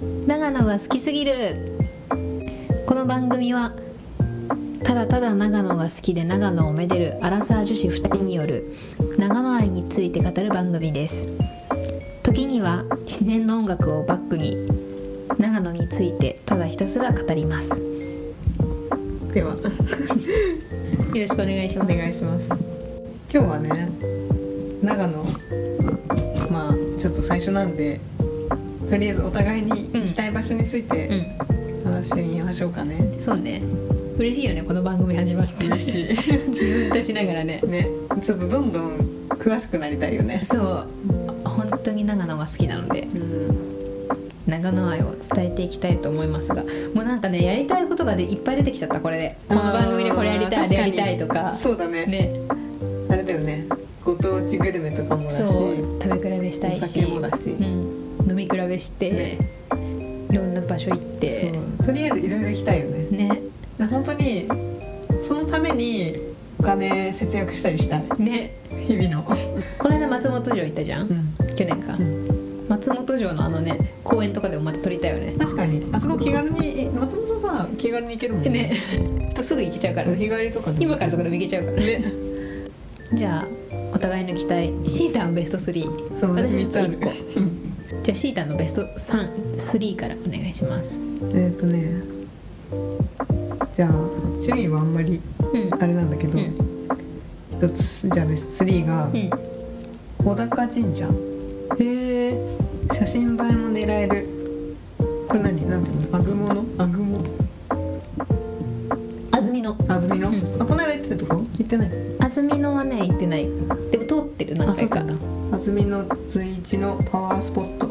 長野が好きすぎる。この番組はただただ長野が好きで長野をめでるアラサー女子2人による長野愛について語る番組です。時には自然の音楽をバックに長野についてただひたすら語ります。よでは。ろしくお願いしおます。願いします。今日はね長野。まあちょっと最初なんでとりあえずお互いに行きたい場所について話してみましょうかね、うんそうね。嬉しいよねこの番組始まって。嬉しい。自分たちながらね。ね。ちょっとどんどん詳しくなりたいよね。そう。本当に長野が好きなので。うん。長野愛を伝えていきたいと思いますが。もうなんかねやりたいことがでいっぱい出てきちゃったこれで。この番組でこれやりたいやりたいとか。そうだね。ねグルメとかもだし。そう食べ比べしたいおし酒もだし、うん、飲み比べして、いろんな場所行って。そう。とりあえずいろいろ行きたいよね。ね。で本当にそのためにお金節約したりしたい。ね。日々の、この間松本城行ったじゃん、ん。去年か、うん。松本城のあのね公園とかでもまた撮りたいよね。確かに。あそこ気軽に松本は気軽に行けるもんね。すぐ行けちゃうから日帰りとか今からそこでも行けちゃうから。ね。じゃあお互いの期待シータンベスト3そう私ちょっと1個 じゃあシータンのベスト33からお願いします。えっとねじゃあ順位はあんまりうん。あれなんだけど、うん。一つじゃあベスト3がうん。小高神社。へえ写真映えも狙えるこれ何？なんていうの？アグモの？アグモ。安曇野。安曇野、うん。あこの間行ってたとこ？行ってない。安曇野はね行ってない何回かあそうなんだ安曇野随一のパワースポット。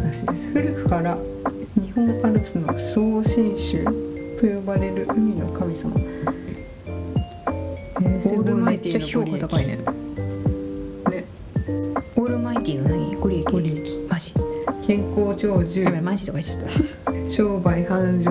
らしいです。古くから日本アルプスの総神州と呼ばれる海の神様。へえすごい。めっちゃ評価高いね。ね。オールマイティの何？ご利益ご利益マジ。健康長寿。マジとか言っちゃった。商売繁盛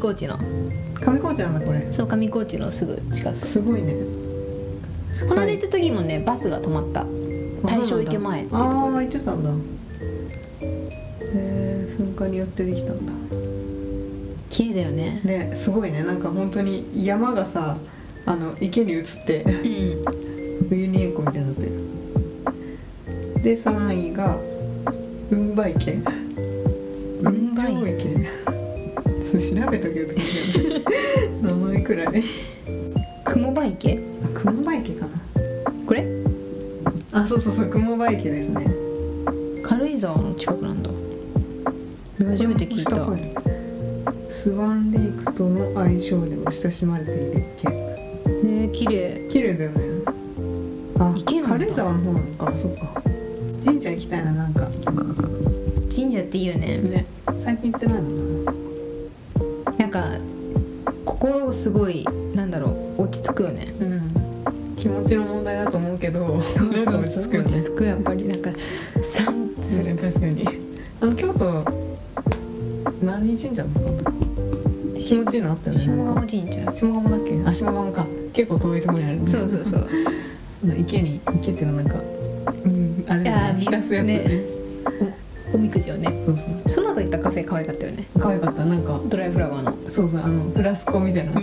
高地の。上高地なんだこれ。そう上高地のすぐ近く。すごいね。この間行った時もねバスが止まった。大正池前っていうとこああーろで行ってたんだ。へえ噴火によってできたんだ。綺麗だよね。ねすごいね。なんか本当に山がさあの池に移ってうん。ウユニ塩湖みたいになって。るで3位が雲場池雲場池調べとけよ名前くらい。雲場池？あ雲場池かな。これ？あそうそうそう雲場池ですね。軽井沢の近くなんだ。初めて聞いた。スワンレイクとの相性でも親しまれている池。ね綺麗。綺麗だよね。あ池軽井沢の方なのか。そっか。神社行きたいななんか。神社っていいよね。ね最近行ってないもんなすごいなんだろう落ち着くよね。うん。気持ちの問題だと思うけどなんか落ち着くよね。落ち着く。やっぱりなんかサンってする。確かに。あの京都何神社だったの？あったよね下鴨神社。下鴨だっけ？あ下鴨か。結構遠いところにあるね。そうそうそう。池に池っていうのなんかうん。あれね。浸すやつね。ね。おみくじをね。そうそう。空といったカフェ可愛かったよね。可愛かった。なんかドライフラワーの。そうそうあのフラスコみたいな、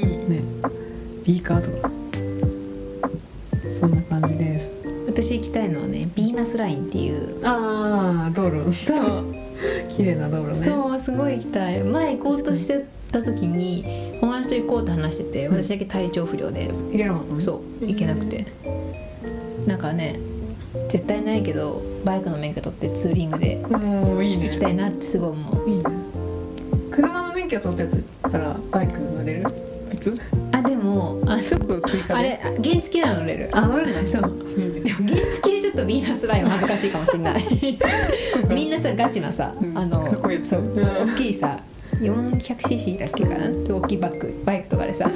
話してて私だけ体調不良で。行けなかったのそう行けなくて。なんかね絶対ないけどバイクの免許取ってツーリングでもういいね。行きたいなってすごい思う。いいね。車の免許取ってたらバイク乗れる？普通？あでもあちょっと追加で？あれあ原付なの乗れる。あ乗るんだそう。いいね。でも原付でちょっとヴィーナスラインは恥ずかしいかもしれない。みんなさガチなさ、うん。あのかっこいい。やつそう。うん。大きいさ 400cc だっけかな？大きいバッグバイクとかでさ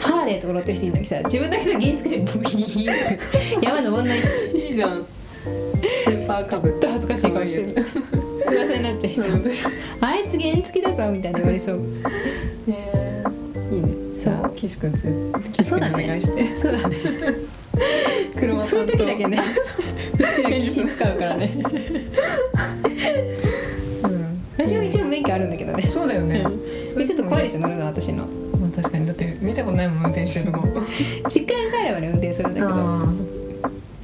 ハーレーとか乗ってる人いるんだけどさ自分だけさ原付でブイーン山登んないし。いいじゃん。スーパーカブ。ちょっと恥ずかしい顔してる。噂になっちゃいそう。あいつ原付だぞみたいに言われそう。え。ー、いいね。そう。岸君つあそうだね。そうだね。車 そういう時だけね。うちら岸使うからね私の。まあ確かに。だって見たことないもん運転してるとこ。実家に帰ればね運転するんだけど。あ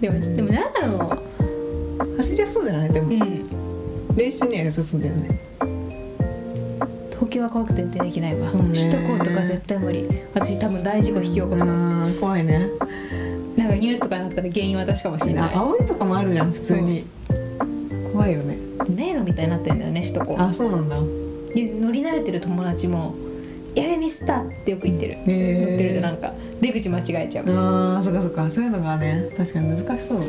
でもでも長野ー走りやすそうじゃないでも、うん。練習には良さそうだよね。東京は怖くて運転できないわ、首都高とか絶対無理。私多分大事故引き起こす怖いね。なんかニュースとかになったら原因私かもしれない。あ煽りとかもあるじゃん普通に。怖いよね。迷路みたいになってんだよね首都高。あそうなんだ。で乗り慣れてる友達も「やべミスった!」ってよく言ってる、へー。乗ってるとなんか出口間違えちゃう。あーそっかそっか。そういうのがね確かに難しそう。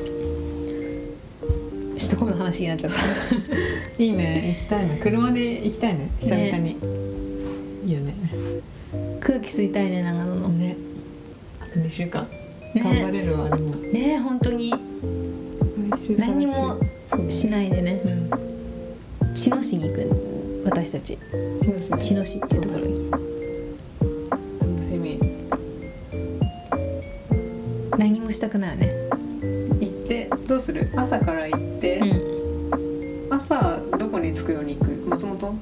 首都高の話になっちゃった。いいね。行きたいね。車で行きたいね。久々に、いいよね。空気吸いたいね長野の。ね。ねあと2週間、頑張れるわでも。ね本当に。何もしないでね。う。ん。茅野市に行く。私たち。茅野市っていうところに何もしたくないよね。行ってどうする？朝から行って、うん。朝どこに着くように行く？松本？う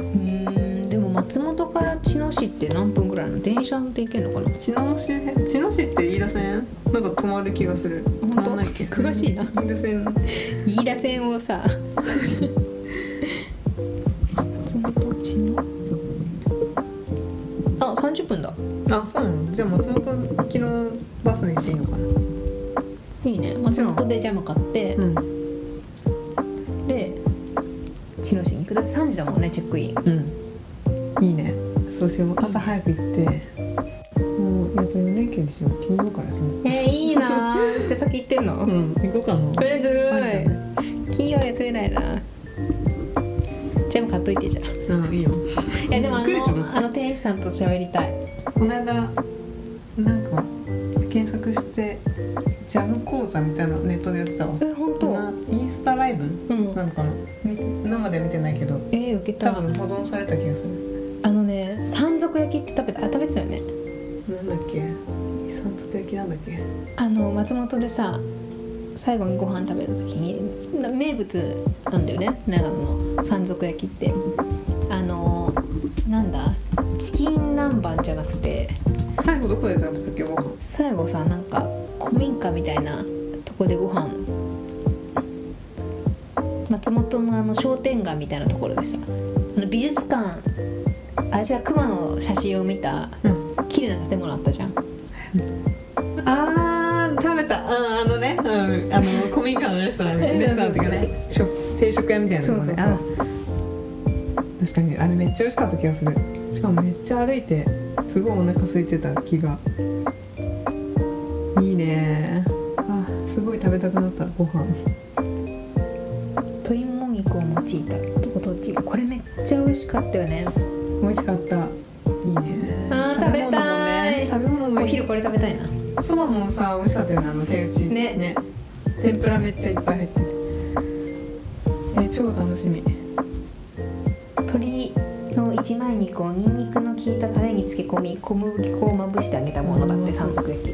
ーんでも松本から茅野市って何分ぐらいなの？電車で行けるのかな？茅野市？辺茅野市って飯田線？なんか止まる気がする。本当？ない詳しいな。飯田線。飯田線をさ。松本茅野？あ30分だ。あそうなの？じゃあ松本ネットでやってたわ。え本当？なインスタライブ？うん。なのかなみ生で見てないけど。えー、受けた。多分保存された気がする。あのね山賊焼きって食べた？あ食べてたよね。なんだっけ？三つ焼きなんだっけ？あの松本でさ最後にご飯食べた時にな名物なんだよね？長野の山賊焼きって。あのなんだ？チキン南蛮じゃなくて。最後どこで食べたっけ？最後さなんか古民家みたいなとこでご飯。松本のあの商店街みたいなところでさあの美術館私が熊の写真を見たうん。綺麗な建物あったじゃん。あー食べた。うんあのね、うん、あの 古民家のレストランえレストランっていうかね食定食屋みたいなのもね。そうそうそう。あ確かにあれめっちゃ美味しかった気がする。しかもめっちゃ歩いてすごいお腹空いてた気がべたくなったご飯。鶏もも肉を用いたご当地これめっちゃ美味しかったよね。美味しかった。いいね。あー食べたい。食べ物もねお昼これ食べたいな。そばもさ美味しかったよねあの手打ち。ね。天ぷらめっちゃいっぱい入ってて。えー超楽しみ。鶏の一枚肉をニンニクの効いたタレに漬け込み小麦粉をまぶしてあげたものだって山賊焼き。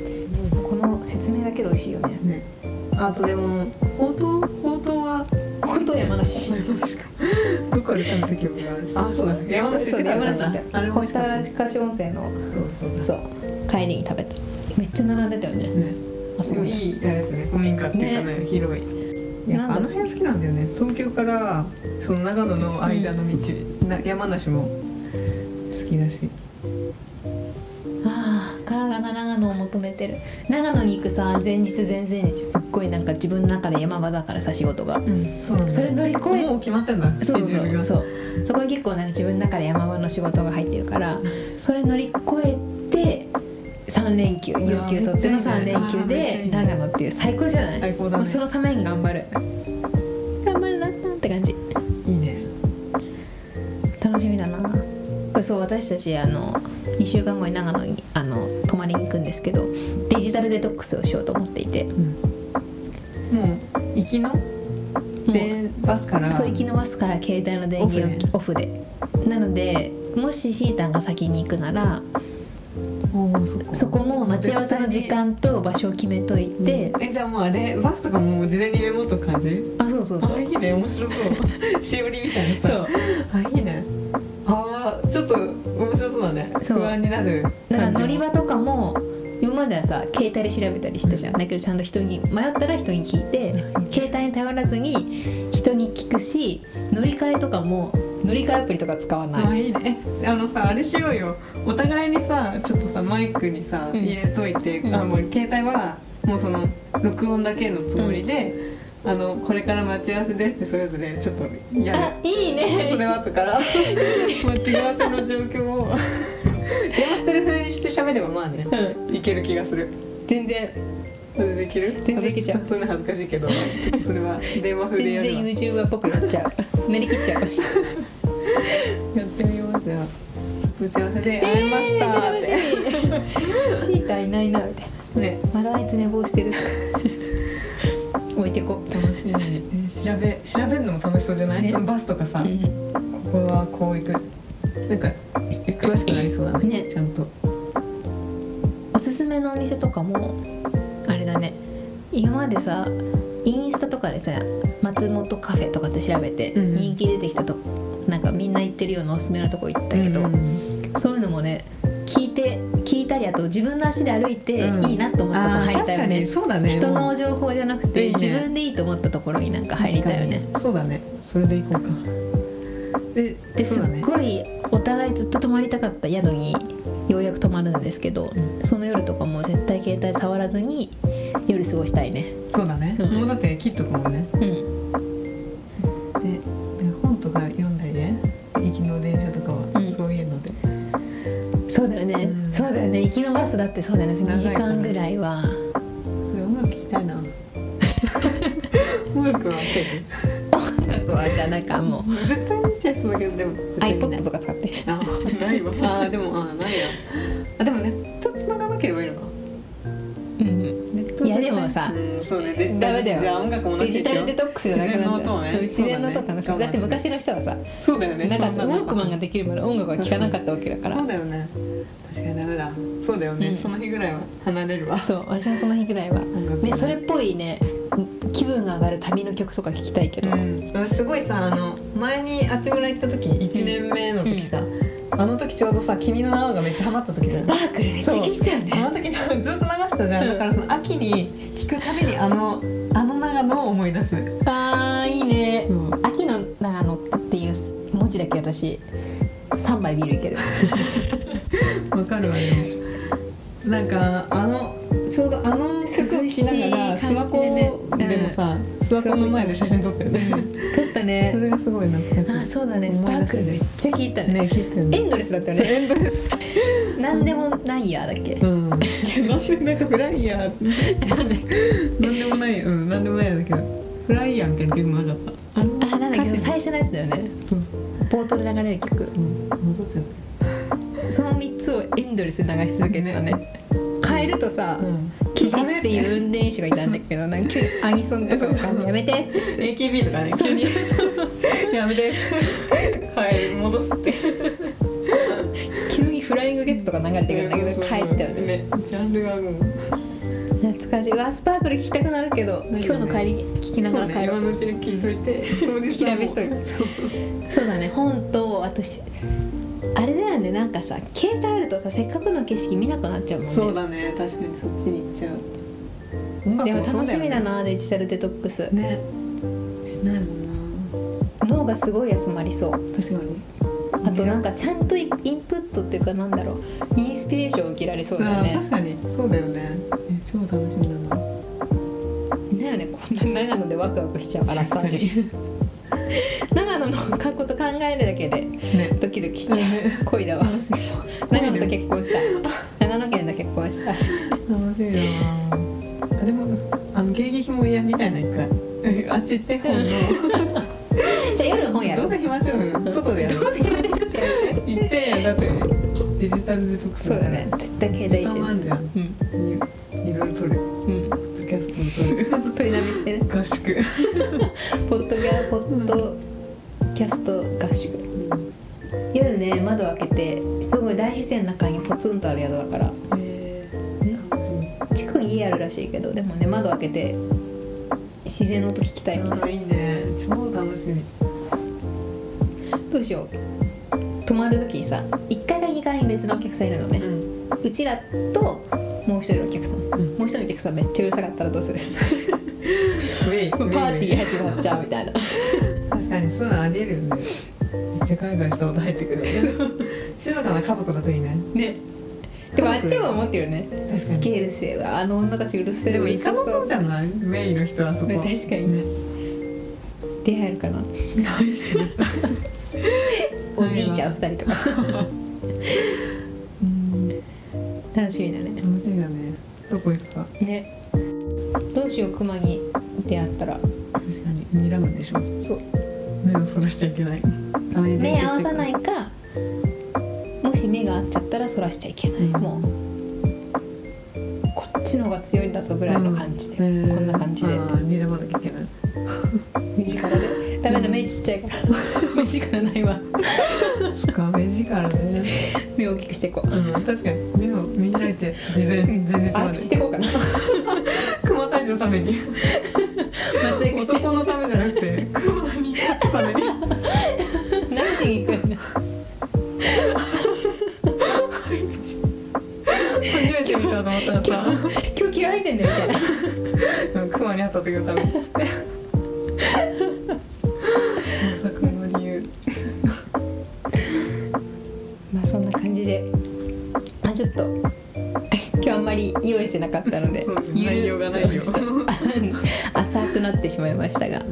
この説明だけで美味しいよね。ねあとでもほうとうほうとうは本当山梨。どこで食べた記憶があるあそうだ。山梨そう山梨であれも美味したかった。らかし温泉のそう帰りに食べためっちゃ並んでたよね。ね。あそこね。でもいいやつね古民家っていうかね広い。あの辺好きなんだよね。東京からその長野の間の道、な山梨も好きだし求めてる。長野に行くさ前日前々日すっごいなんか自分の中で山場だからさ仕事が。うんそうなんだそれ乗り越えもう決まってんだ。そうそうそうそう。そこに結構なんか自分の中で山場の仕事が入ってるからそれ乗り越え3連休有給取っての3連休で長野っていう最高じゃない？最高だね。もうそのために頑張る。頑張るなって感じ。いいね。楽しみだな。そう私たちあの2週間後に長野にあの泊まりに行くんですけどデジタルデトックスをしようと思っていて。ももう行きの？でバスから？そう行きのバスから携帯の電源をオフで？なのでもしシータンが先に行くならそこも待ち合わせの時間と場所を決めといて、えじゃあもうあれバスとかもう事前にメモとく感じ？あそうそうそう。あいいね。面白そう。しおりみたいなさ。そう。あいいね。あーちょっと不安になるだから乗り場とかも今まではさ携帯で調べたりしたじゃん。だけどちゃんと人に迷ったら人に聞いて携帯に頼らずに人に聞くし乗り換えとかも乗り換えアプリとか使わない。あいいね。えあのさあれしようよ。お互いにさちょっとさマイクにさ、うん。入れといて、うん。あもう携帯はもうその録音だけのつもりで、あのこれから待ち合わせですってそれぞれちょっとやる。あいいね。それは後から。待ち合わせの状況を喋ればまあね、いける気がする。全然。できる？全然いけちゃう。そういうの恥ずかしいけどそれは電話風で全然やるわ。YouTuber っぽくなっちゃう。練り切っちゃう やってみます。じゃあ待ち合わせで会えました。楽しみ。シータいないなみたいな。ね。まだあいつ寝坊してる。置いてこ楽しみ、ね、調べ調べるのも楽しそうじゃない、ね。バスとかさ、うん。ここはこう行く。なんか詳しくなりそうだね。ね。ちゃんとのお店とかもあれだね。今までさインスタとかでさ松本カフェとかって調べてうん。人気出てきたと、なんかみんな行ってるようなおすすめのとこ行ったけど、うん。そういうのもね聞いて聞いたりあと自分の足で歩いてうん。いいなと思ったとこ入りたいよね。うだね。人の情報じゃなくて自分でいいと思ったところになんか入りたいよね。そうだね。それで行こうか。でですっごいお互いずっと泊まりたかった宿にようやく泊まるんですけど、うその夜とかも絶対携帯触らずに夜過ごしたいね。そうだね、うん。もうだって切っとくもんね。うん。でで本とか読んだりね。行きの電車とかは、うん。そういうので。そうだよね、うん。そうだよね。行きのバスだってそうだよね。2時間ぐらいは。で音楽聴きたいな。音楽は音楽はじゃあなんかもう。フ絶対見ちゃいそうだけどでも iPod とか使って。あないわ。あーでもあーないやあでもネット繋がなければいいのか。うんネットい。やでもさうんそうね。デジタルダメだよ。じゃあ音楽もなデジタルデトックスじゃなくなっちゃう。自然の音をね。うん自然の音楽楽しだね。だって昔の人はさそうだよね。なんかウォークマンができるまで音楽は聴かなかったわけだから。そうだよね。確かにダメだ。そうだよね、うん。その日ぐらいは離れるわ。そう私はその日ぐらいは。ね。それっぽいね気分が上がる旅の曲とか聴きたいけど、うん、すごいさあの前にあちむら行った時1年目の時さ、あの時ちょうどさ「君の名は」がめっちゃハマった時スパークルめっちゃ聴いてたよね。あの時ずっと流したじゃん、うん。だからその秋に聴くたびにあのあの長野を思い出す。あーいいね。秋の長野っていう文字だけ私3杯ビールいける。わかるわよ。なんかあのちょうどあの曲を聴きながら涼しい感諏訪湖じでもさ諏訪湖の前で写真撮ったよね。撮ったそねれがすごい懐かしい。あそうだね。スパークルめっちゃ聴いたね。エンドレスだったよね。エンドレス。なんでもないやだっけ？うん。なんでなんかフライヤー。なんでもない。うん。なんでもないんだけど。フライヤーみたいな曲もなかったあなんだっけ？歌詞最初のやつだよね。そう。冒頭で流れる曲。そう。戻っちゃっその3つをエンドレスで流し続けてたね変えるとさ、たうん。騎士っていう運転手がいたんだけどなんかアニソンとかやめて。って AKB とかね。急に やめて。はい戻すって。急にフライングゲットとか流れてくるんだけど変えてたよね。ねジャンルがもう。懐かしい。うわスパークル聴きたくなるけど、ね今日の帰り聴きながら帰ろう。そうね今のうちに聞いといて。聞 きだめしといて。そう。そうだね。本とあとしあれだよねなんかさ携帯あるとさせっかくの景色見なくなっちゃうもんね。そうだね確かにそっちに行っちゃう。でも楽しみだなデジタルデトックス。よね。ねしないもん脳がすごい休まりそう。な確かに。あとなんかちゃんとイインプットっていうかなんだろう。インスピレーションを受けられそうだよね。確かに。そうだよね。え超楽しみだな。だよね。こんな長野でワクワクしちゃうアラサー女子長野の過去と考えるだけでね。ドキドキしちゃう。恋だわ。長野と結婚した長野県と結婚ました楽しみだな。あれもあの迎撃もやりたいな一回。あっち行って本のじゃあ夜の本やろどうせ暇しよう外でやるどうせ暇でしょってやる。行ってだってデジタルデトックスそうだね。絶対携帯いじうん。いいろいろ撮る。うん。ポッドキャストも撮る。取りだめしてね。合宿。ポッドキャポッドキャスト合宿。夜ね窓開けてすごい大自然の中にポツンとある宿だから。えー。楽しみ近くに家あるらしいけどでもね窓開けて自然の音聞きたいみたいないいね。超楽しみ。どうしよう。泊まる時にさ1階か2階に別のお客さんいるのね。ん。うちらともう一人のお客さん、ん。もう一人のお客さんめっちゃうるさかったらどうする？パーティー始まっちゃうみたいな確かにそういうのありえるよね。めっちゃ海外した音入ってくる 静かな家族だといいね。ね。でもあっちも思ってるよね。確かに。すっげえうるせえわあの女たちうるせえ。でも行かなそそうじゃない？メインの人はそこ。ね確かにね。出会えるかな？おじいちゃん2人とか。楽しみだね。楽しみだね。どこ行くか。ね。どうしようクマに出会ったら。確かに。睨むでしょ。そう目をそらしちゃいけない。目合わさないかもし目が合っちゃったらそらしちゃいけない、うん。もうこっちの方が強いんだぞぐらいの感じで、うん。こんな感じで。睨まなきゃいけない。目力でダメだ目ちっちゃいから。目力ないわ。そっか目力ね。目を大きくしていこう。うん確かに。目を見開いて事前前日あまで。していこうかな。熊退治のために。男のためじゃなくて今日気合入ってんだよみたいな。熊に会った時のために。っつってまさかの理由まあそんな感じで。まあちょっと今日あんまり用意してなかったので内容がないよ。浅くなってしまいましたが。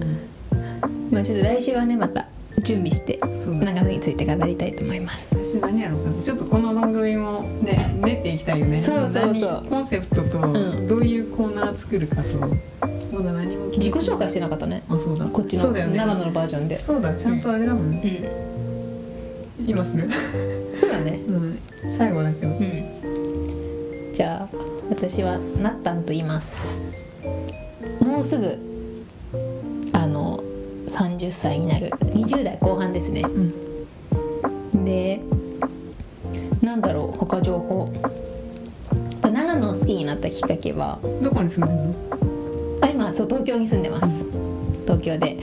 まあちょっと来週はねまた準備して長野について語りたいと思いますしてなかったね。あそうだ。こっちのそうだよね。長野のバージョンで。そうだちゃんとあれだもん。うね、ん今するそうだね。うん。最後だけどうん。じゃあ私はなったんと言います。もうすぐあの30歳になる。20代後半ですね。うん。でなんだろう他情報。やっぱ長野を好きになったきっかけはどこに住んでんの？そう東京に住んでます。東京で。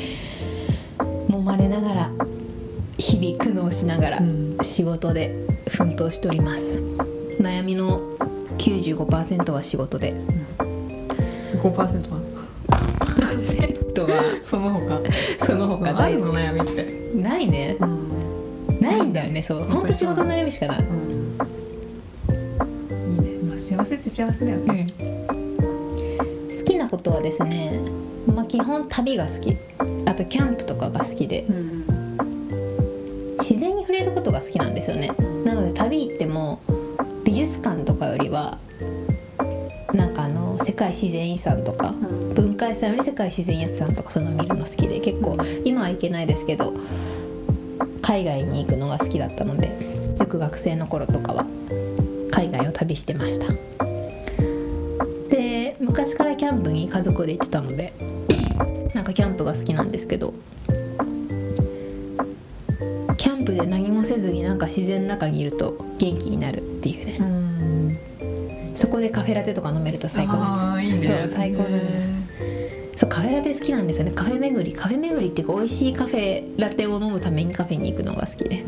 揉まれながら日々苦悩しながらうん。仕事で奮闘しております。悩みの95%は仕事で。5%は？セットは？その他。その他あるの悩みって？ないね。うん。ないんだよねそう。ほんと仕事の悩みしかない。いいね。まあ幸せっちゃ幸せだようねですね。まあ基本旅が好き。あとキャンプとかが好きで。うん自然に触れることが好きなんですよね。なので旅行っても美術館とかよりはなんかあの世界自然遺産とか文化遺産より世界自然遺産とかそういうの見るの好きで。結構今は行けないですけど海外に行くのが好きだったのでよく学生の頃とかは海外を旅してました。で昔からキャンプに家族で行ってたのでなんかキャンプが好きなんですけどキャンプで何もせずになんか自然の中にいると元気になるっていうね。うん。そこでカフェラテとか飲めると最高ああいいね。そう最高だねそうカフェラテ好きなんですよね。カフェ巡りカフェ巡りっていうか美味しいカフェラテを飲むためにカフェに行くのが好きで。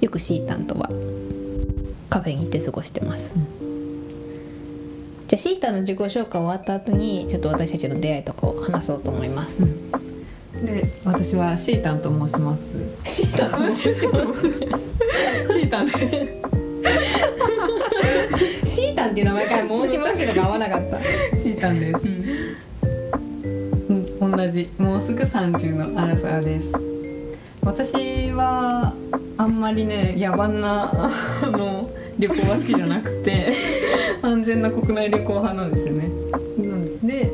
よくシータンとはカフェに行って過ごしてます、じゃあシータンの自己紹介終わった後にちょっと私たちの出会いとかを話そうと思います、で私はシータンと申します。シータンと申します。シータンでシータンっていう名前から申しますとか合わなかった、シータンです。うん。うん同じ。もうすぐ30のアラファーです。私はあんまりね野蛮なあの旅行は好きじゃなくて あ全な国内旅行派なんですよね。なので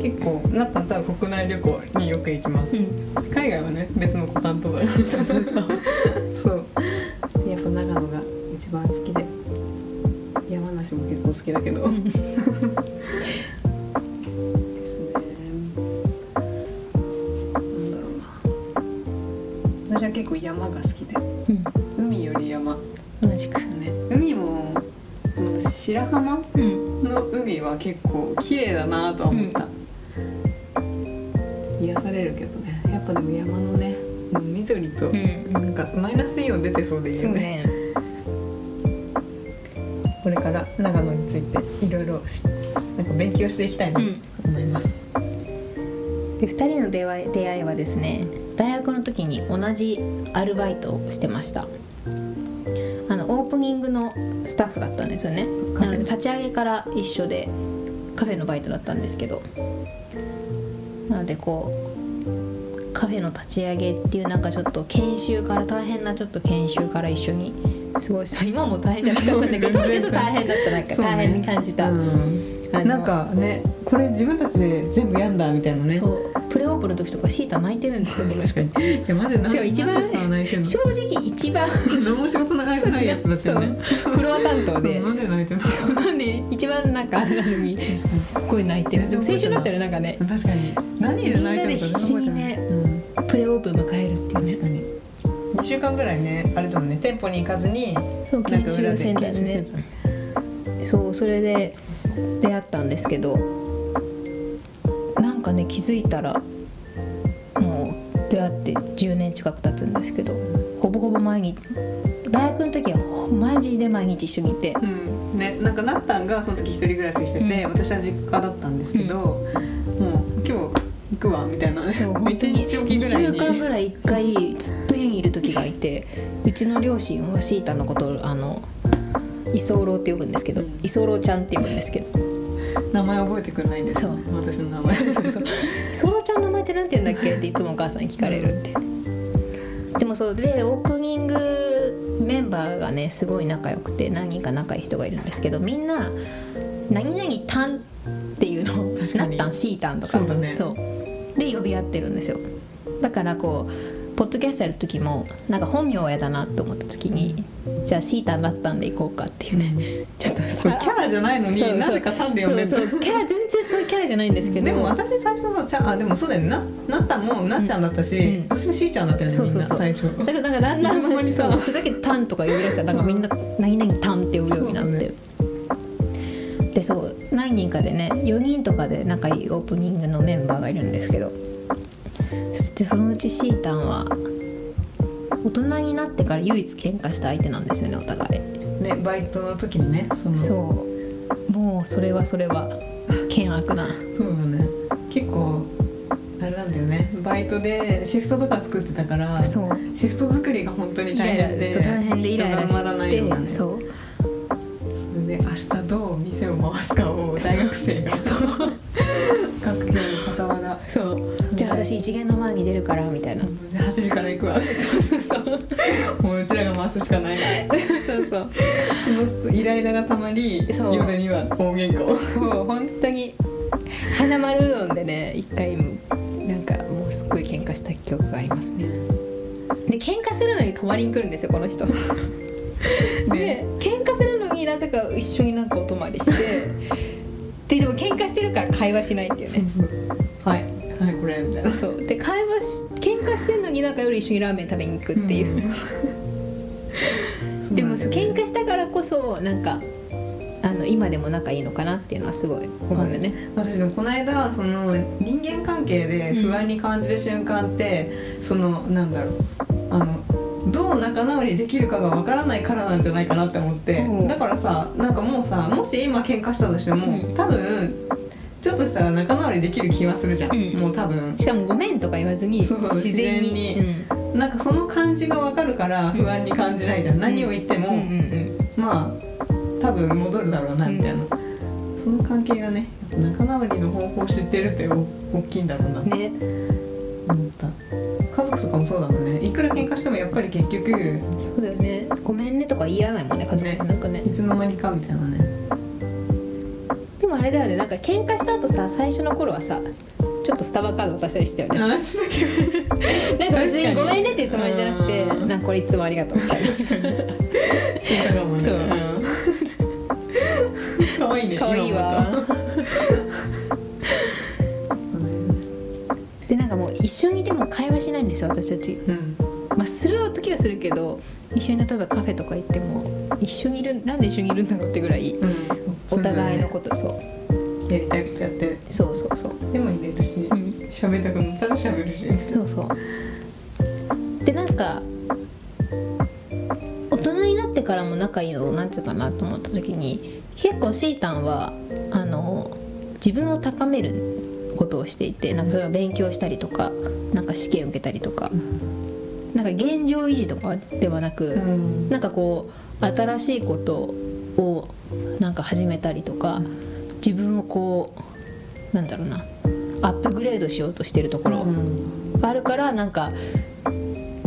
結構なったんとは国内旅行によく行きます、うん。海外はね別の子担当だから。そうそうそう。そう。やっぱ長野が一番好きで山梨も結構好きだけど、なとは思った、癒されるけどね。やっぱでも山のねうん緑と、ん。なんかマイナスイオン出てそうでいいよね。ね。これから長野についていろいろしなんか勉強していきたいなと思います、で2人の出会い出会いはですね大学の時に同じアルバイトをしてました。あのオープニングのスタッフだったんですよね。なので立ち上げから一緒でカフェのバイトだったんですけどなのでこうカフェの立ち上げっていうなんかちょっと研修から大変なちょっと研修から一緒に過ごした。今も大変じゃなかったんだけど当時ちょっと大変だったなんか大変に感じた、うん。なんかねこれ自分たちで全部やんだみたいなね。そうプの時とかシータ泣いてるんですよこの人いやマジでしかも一番正直一番 何も仕事長くないやつだったよねフロア担当で。なんで泣いてんのなんで一番なんかあれなのにすっごい泣いてる。でも青春だったよねなんかね。確かに。何で泣いてるのかみんなで必死にねうん。プレオープン迎えるっていうね。確かに。2週間ぐらいねあれだもんね店舗に行かずにそう研修センターでね。そうそれで出会ったんですけどなんかね気づいたら出会って10年近く経つんですけどほぼほぼ毎日大学の時はマジで毎日一緒にいてうん。ね、なんかなったんがその時一人暮らししてて、うん。私は実家だったんですけど、もう今日行くわみたいな。そう 本当に一日おき2ぐらいに。週間ぐらい1回ずっと家にいる時がいてうちの両親はシータのことをあの居候って呼ぶんですけどうん居候ちゃんって呼ぶんですけど名前覚えてくれないんですよ。ね私の名前。そうそう。居候ちゃんの名前ってなんて言うんだっけ？っていつもお母さんに聞かれるって。でもそうでオープニングメンバーがねすごい仲良くて何人か仲いい人がいるんですけどみんな「何々たん」っていうのをなったん？しーたんとか。そうだね。そう。で呼び合ってるんですよ。だからこうポッドキャストやる時もなんか本名は嫌だなと思った時にじゃあシータンだったんで行こうかっていうね。ちょっとそう。キャラじゃないのにそうそう。なぜかで呼んでるそうそう。キャラ全然そういうキャラじゃないんですけど。でも私最初のちゃんあでもそうだよね。ななったんもなっちゃんだったし、うん。私もしーちゃんだったよねそうそうそう。最初。だけどなんかだん だんそうふざけて「タン」とか呼び出したらなんかみんな「何々タン」って呼ぶようになって、でそう何人かでね4人とかで仲いいオープニングのメンバーがいるんですけどそしてそのうちシータンは大人になってから唯一喧嘩した相手なんですよねお互い。ねバイトの時にねその。そう。もうそれはそれは険悪な。そうだね。結構あれなんだよね。バイトでシフトとか作ってたからそう。シフト作りが本当に大変で大変でイライラしてそう。それで明日どう店を回すかを大学生がそう。学業の傍ら。そう私一元の前に出るからみたいな。走るから行くわ。そうそうそう。もううちらが回すしかないそうそうそのイライラがたまり夜には大喧嘩を。そう本当に。花丸うどんでね一回なんかもうすっごい喧嘩した記憶がありますね。で喧嘩するのに泊まりに来るんですよこの人。で？喧嘩するのになぜか一緒になんかお泊まりして。ででも喧嘩してるから会話しないっていうね。はいはいこれみたいな。そう。で会話し喧嘩してるのになんか夜一緒にラーメン食べに行くっていう、でも喧嘩したからこそなんかあの今でも仲いいのかなっていうのはすごい思うよね、私でもこの間その人間関係で不安に感じる瞬間って、そのなんだろう。あのどう仲直りできるかがわからないからなんじゃないかなって思って、う。んだからさなんかもうさもし今喧嘩したとしても、うん。多分ちょっとしたら仲直りできる気はするじゃん、うん。もう多分。しかも「ごめん」とか言わずに自然に。自然なんかその感じがわかるから不安に感じないじゃん、何を言っても、うんうんうん。まあ多分戻るだろうなみたいな、その関係がね仲直りの方法を知ってるってお大きいんだろうな。ってね。思った、家族とかもそうだもんね。いくら喧嘩してもやっぱり結局そうだよね「ごめんね」とか言い合わないもんね家族。なんかね。いつの間にかみたいなねあれだよね。なんか喧嘩した後さ最初の頃はさちょっとスタバカード渡したりしたよね。なんか別にごめんねっていうつもりじゃなくてうんなんかこれいつもありがとう。みたいなどそう。可愛いね可愛いわ。でなんかもう一緒にいても会話しないんですよ私たち。うん。まあする時はするけど一緒に例えばカフェとか行っても一緒にいるなんで一緒にいるんだろうってぐらいうん。お互いのことそう。やりたいことやって。そうそうそう。でも入れるしん。喋、りたくなったら喋るし。そうそう。でなんか大人になってからも仲いいのなんつうかなと思った時に結構シータンはあの自分を高めることをしていてなんかそれは勉強したりとかなんか試験受けたりとかなんか現状維持とかではなく、うん。なんかこう新しいことをなんか始めたりとか自分をこうなんだろうなアップグレードしようとしてるところうん。があるからなんか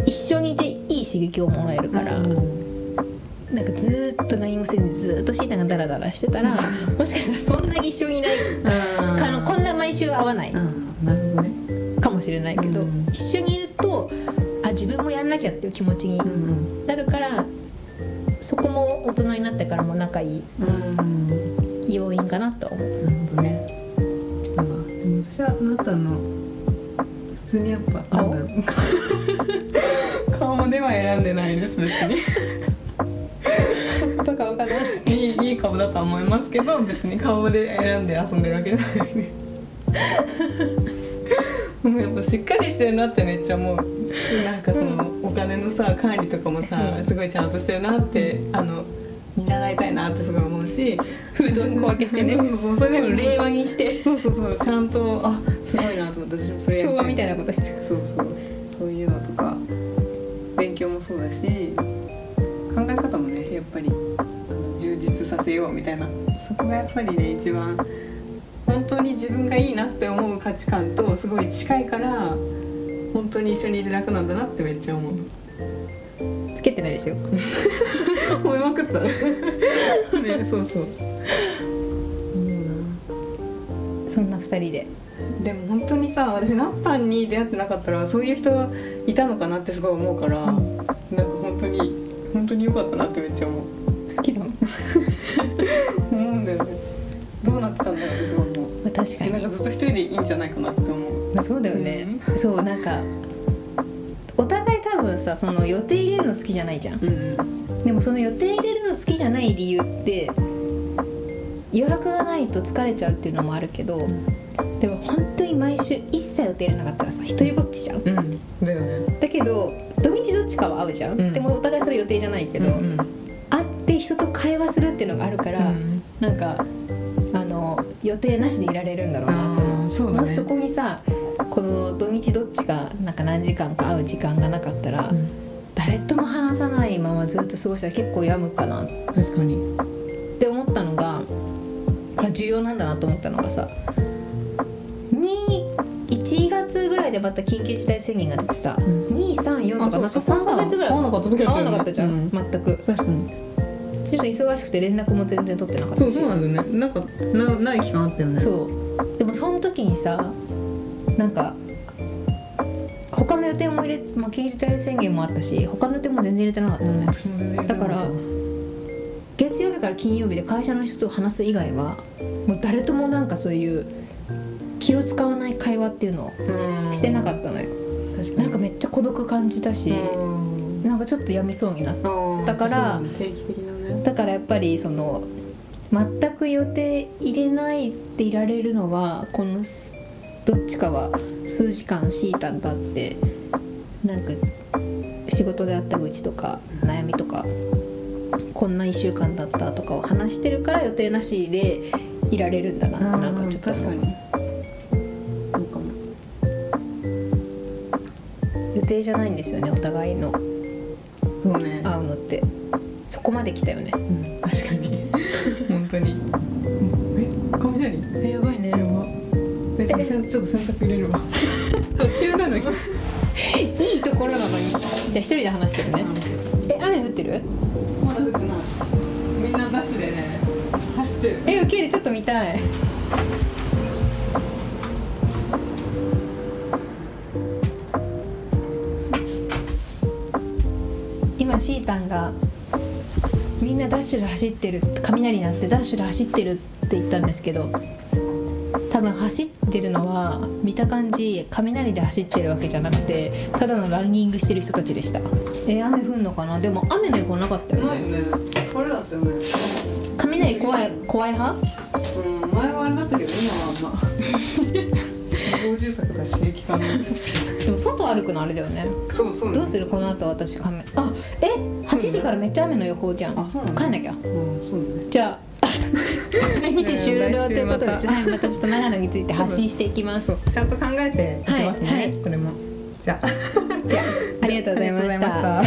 一緒にいていい刺激をもらえるから、なんかずーっと何もせずにずーっとシータンがダラダラしてたらもしかしたらそんなに一緒にいないかのこんな毎週会わないうん。なるほどね。かもしれないけど、うん。一緒にいるとあ自分もやんなきゃっていう気持ちにうん。なるからそこも大人になってからも仲いいうん。要因かなと思う。な私はあなたの普通にやっぱ顔？だろう。顔では選んでないです別に。バカバカだいいいい顔だとは思いますけど別に顔で選んで遊んでるわけじゃないね。もうやっぱしっかりしてるなってめっちゃ思うなんかそのお金のさ管理とかもさすごいちゃんとしてるなってあの見習いたいなってすごい思うし封筒に小分けしてね。そうそうそれを令和にして。そうそうそうちゃんとあすごいなと思って私もそれ昭和みたいなことしてる。そうそう。そういうのとか勉強もそうだし考え方もねやっぱり充実させようみたいな。そこがやっぱりね一番本当に自分がいいなって思う価値観とすごい近いから本当に一緒にいて楽なんだなってめっちゃ思う。つけてないですよ。思いまくった。ねそうそう。そんな二人で。でも本当にさ私ナッタンに出会ってなかったらそういう人いたのかなってすごい思うから、なんか本当に本当に良かったなってめっちゃ思う。好きだもん、思うんだよね。どうなってたんだってすごい思う。まあ、確かに。なんかずっと一人でいいんじゃないかなって思うまあ、そうだよね、そうなんかお互い多分さその予定入れるの好きじゃないじゃん。うんでもその予定入れるの好きじゃない理由って余白がないと疲れちゃうっていうのもあるけどでも本当に毎週一切予定入れなかったらさ一人ぼっちじゃん。うん。だよね。だけど土日どっちかは会うじゃん、うん。でもお互いそれ予定じゃないけど、うん会って人と会話するっていうのがあるから、うんなんかあの予定なしでいられるんだろうなって思う。ね。もしそこにさこの土日どっちかなんか何時間か会う時間がなかったら、うん。誰とも話さないままずっと過ごしたら結構病むかな。っ確かに。て思ったのがあ重要なんだなと思ったのがさ2 1月ぐらいでまた緊急事態宣言が出てさ、ん。234とかなんかあそうそこさ3ヶ月ぐらい会わなかった時だったよね。会わなかったじゃん、うん。全く。確かに。ちょっと忙しくて連絡も全然取ってなかったし。そうそうなんだよね。なんかなない期間あったよね。そう。でもその時にさなんか他の予定も入れ、まあ、緊急事態宣言もあったし他の予定も全然入れてなかったのね、私も全然だから月曜日から金曜日で会社の人と話す以外はもう誰ともなんかそういう気を使わない会話っていうのをしてなかったのよ。確かに。なんかめっちゃ孤独感じたしうん。なんかちょっとやみそうになっただからね。だからやっぱりその全く予定入れないでいられるのはこのすどっちかは数時間シータンと会ってなんか仕事であった愚痴とか悩みとかこんな1週間だったとかを話してるから予定なしでいられるんだな。なんかちょっと。確かに。そうかも。予定じゃないんですよねお互いの。そうね。会うのって。そこまで来たよね。うんちょっと洗濯入れるわ。途中なのにいいところなのに。じゃあ一人で話してるね。え雨降ってる？まだ降ってない。みんなダッシュでね。走ってる。え受けるちょっと見たい。今シータンがみんなダッシュで走ってる雷鳴ってダッシュで走ってるって言ったんですけどってるのは見た感じ雷で走ってるわけじゃなくてただのランニングしてる人たちでした。えー雨降んのかな？でも雨の予報なかったよね。ないよね。これだったよね。雷怖い怖い派？うん前はあれだったけど今はま。あ集合住宅だし駅間でも外歩くのあれだよね。そうそう。どうする？この後私カメあえ？8時からめっちゃ雨の予報じゃん。あそう帰んなきゃ。うんそうだね。じゃあこれにて終了ということで来週 はいまたちょっと長野について発信していきます。ちゃんと考えていきますね、はいはい。これも。じゃあ。じゃあありがとうございました